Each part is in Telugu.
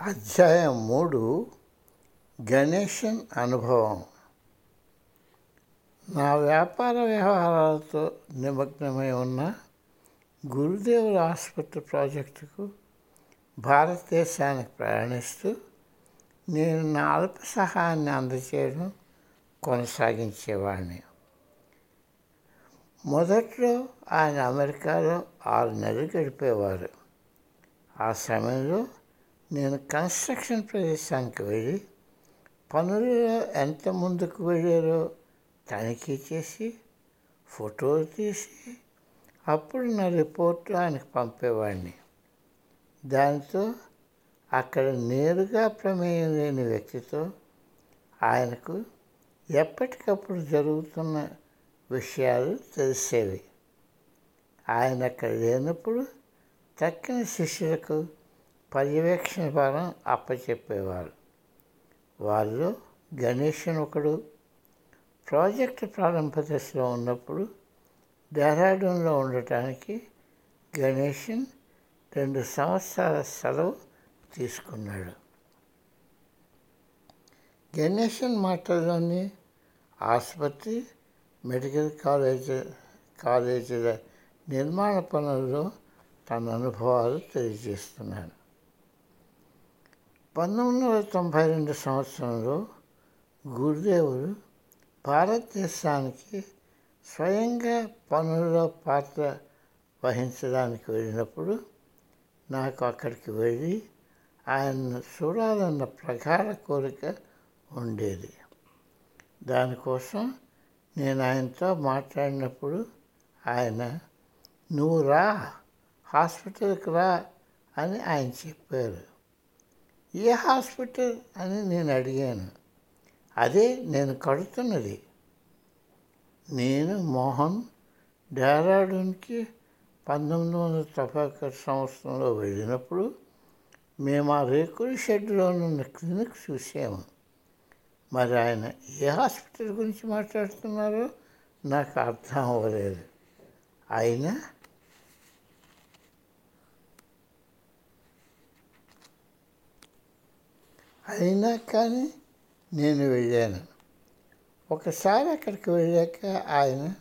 అధ్యాయం మూడు గణేషన్ అనుభవం. నా వ్యాపార వ్యవహారాలతో నిమగ్నమై ఉన్న గురుదేవుల ఆసుపత్రి ప్రాజెక్టుకు భారతదేశానికి ప్రయాణిస్తూ నేను నా అల్ప సహాయాన్ని అందజేయడం కొనసాగించేవాడిని. మొదట్లో ఆయన అమెరికాలో ఆరు నెలలు గడిపేవారు. ఆ సమయంలో నేను కన్స్ట్రక్షన్ ప్రదేశానికి వెళ్ళి పనులలో ఎంత ముందుకు వెళ్ళారో తనిఖీ చేసి ఫోటోలు తీసి అప్పుడు నా రిపోర్ట్ ఆయనకు పంపేవాడిని. దాంతో అక్కడ నేరుగా ప్రమేయం లేని వ్యక్తితో ఆయనకు ఎప్పటికప్పుడు జరుగుతున్న విషయాలు తెలిసేవి. ఆయన అక్కడ లేనప్పుడు తక్కిన శిష్యులకు పర్యవేక్షణ భారం అప్పచెప్పేవారు. వారిలో గణేషన్ ఒకడు ప్రాజెక్టు ప్రారంభ దశలో ఉన్నప్పుడు డెహ్రాడూన్లో ఉండటానికి గణేషన్ రెండు సంవత్సరాల సెలవు తీసుకున్నాడు. గణేషన్ మాటల్లోని ఆసుపత్రి మెడికల్ కాలేజ్ కాలేజీల నిర్మాణ పనుల్లో తన అనుభవాలు తెలియజేస్తున్నాను పంతొమ్మిది వందల తొంభై రెండు సంవత్సరంలో గురుదేవుడు భారతదేశానికి స్వయంగా పనుల్లో పాత్ర వహించడానికి వెళ్ళినప్పుడు నాకు అక్కడికి వెళ్ళి ఆయన చూడాలన్న ప్రగాఢ కోరిక ఉండేది. దానికోసం నేను ఆయనతో మాట్లాడినప్పుడు ఆయన నువ్వు రా హాస్పిటల్కి రా అని ఆయన చెప్పారు. ఏ హాస్పిటల్ అని నేను అడిగాను. అదే నేను కడుతున్నది. నేను మోహన్ డెహ్రాడూన్కి పంతొమ్మిది వందల తొంభై ఒకటి సంవత్సరంలో వెళ్ళినప్పుడు మేము ఆ రేకుల షెడ్లో ఉన్న క్లినిక్ చూసాము. మరి ఆయన ఏ హాస్పిటల్ గురించి మాట్లాడుతున్నారో నాకు అర్థం అవ్వలేదు. అయినా అయినా కానీ నేను వెళ్ళాను. ఒకసారి అక్కడికి వెళ్ళాక ఆయన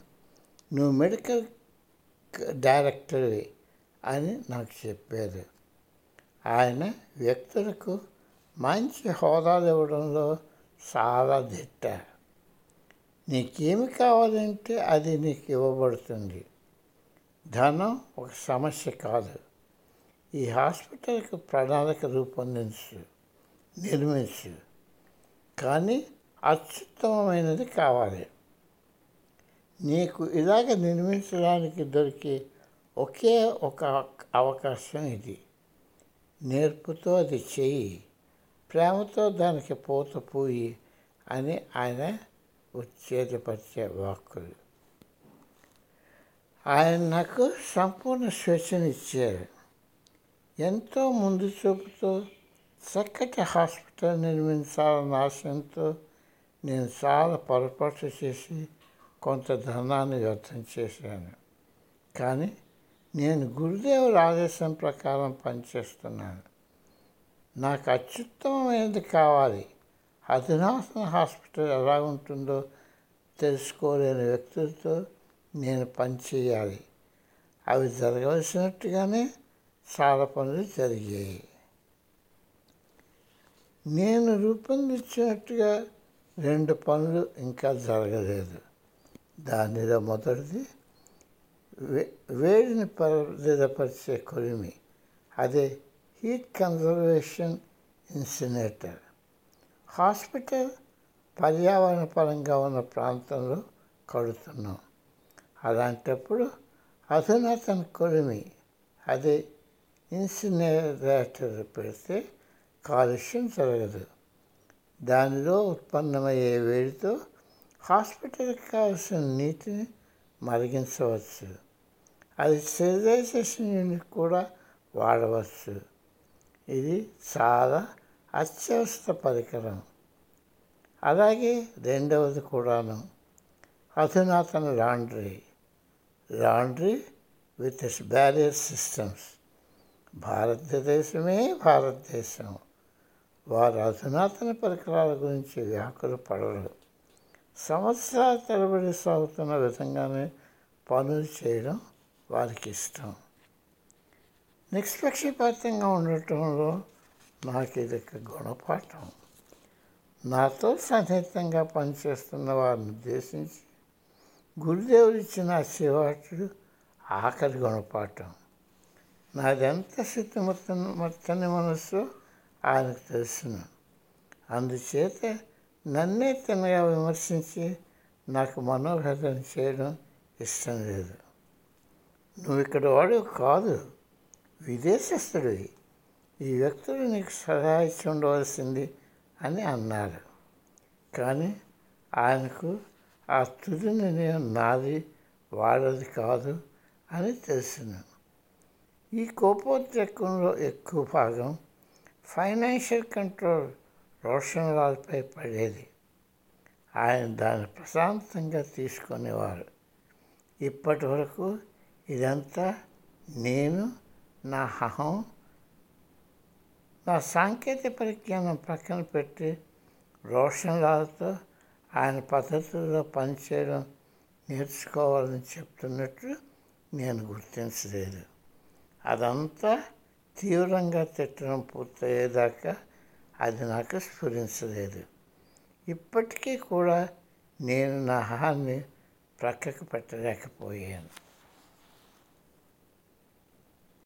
నువ్వు మెడికల్ డైరెక్టర్వి అని నాకు చెప్పారు. ఆయన వ్యక్తులకు మంచి హోదాలు ఇవ్వడంలో చాలా దిట్ట. నీకేమి కావాలంటే అది నీకు ఇవ్వబడుతుంది. ధనం ఒక సమస్య కాదు. ఈ హాస్పిటల్కి ప్రణాళిక రూపొందించు. నిర్మించు. కానీ అత్యుత్తమమైనది కావాలి. నీకు ఇలాగ నిర్మించడానికి దొరికే ఒకే ఒక అవకాశం ఇది. నేర్పుతో అది చెయ్యి. ప్రేమతో దానికి పూత పూయి అని ఆయన ఉత్తేజపరిచే వాక్కులు. ఆయన నాకు సంపూర్ణ స్వేచ్ఛనిచ్చారు ఎంతో ముందు చూపుతో చక్కటి హాస్పిటల్ నిర్మించాలన్న ఆశయంతో నేను చాలా పొరపాటు చేసి కొంత ధనాన్ని వ్యర్థం చేశాను కానీ నేను గురుదేవుల ఆదేశం ప్రకారం పనిచేస్తున్నాను నాకు అత్యుత్తమమైనది కావాలి. అధునాసన హాస్పిటల్ ఎలా ఉంటుందో తెలుసుకోలేని వ్యక్తులతో నేను పనిచేయాలి. అవి జరగవలసినట్టుగానే చాలా పనులు జరిగాయి. నేను రూపొందించినట్టుగా రెండు పనులు ఇంకా జరగలేదు. దానిలో మొదటిది వే వేడిని పరిధిపరిచే కొలిమి అదే హీట్ కన్జర్వేషన్ ఇన్సినేటర్. హాస్పిటల్ పర్యావరణ పరంగా ఉన్న ప్రాంతంలో కడుతున్నాం. అలాంటప్పుడు అధునాతన కొలిమి అదే ఇన్సినేటర్ పెడితే కాలుష్యం జరగదు. దానిలో ఉత్పన్నమయ్యే వేడితో హాస్పిటల్కి కావాల్సిన నీటిని మరిగించవచ్చు. అది స్టెరిలైజేషన్ యూనిట్ కూడా వాడవచ్చు. ఇది చాలా అత్యవసర పరికరం. అలాగే రెండవది కూడాను. అధునాతన laundry. Laundry with barrier systems. భారతదేశమే భారతదేశం. వారు అధునాతన పరికరాల గురించి వ్యాకులు పడరు. సంవత్సరాల తరబడి సాగుతున్న విధంగానే పనులు చేయడం వారికి ఇష్టం. నిష్పక్షపాతంగా ఉండటంలో నాకు ఇది ఒక గుణపాఠం. నాతో సన్నిహితంగా పనిచేస్తున్న వారిని ఉద్దేశించి గురుదేవుడు ఇచ్చిన శివాటుడు ఆఖరి గుణపాఠం. నాదెంత స్థితిమత్తని మత్తని మనస్సు ఆయనకు తెలుసును. అందుచేత నన్నే తినగా విమర్శించి నాకు మనోహరం చేయడం ఇష్టం లేదు. నువ్వు ఇక్కడ వాడు కాదు విదేశస్తుడివి ఈ వ్యక్తులు నీకు సలహా ఇచ్చి ఉండవలసింది అని అన్నారు కానీ ఆయనకు ఆ తుది నిర్ణయం నాది వాడది కాదు అని తెలిసింది ఈ కోపోద్రేకంలో ఎక్కువ భాగం ఫైనాన్షియల్ కంట్రోల్ రోషన్ లాల్పై పడేది. ఆయన దాన్ని ప్రశాంతంగా తీసుకునేవారు. ఇప్పటి వరకు ఇదంతా నేను నా అహం నా సాంకేతిక పరిజ్ఞానం పక్కన పెట్టి రోషన్ లాల్తో ఆయన పద్ధతుల్లో పనిచేయడం నేర్చుకోవాలని చెప్తున్నట్టు నేను గుర్తించలేదు. అదంతా తీవ్రంగా తిట్టడం పూర్తయ్యేదాకా అది నాకు స్ఫురించలేదు. ఇప్పటికీ కూడా నేను నా హాన్ని ప్రక్కకు పెట్టలేకపోయాను.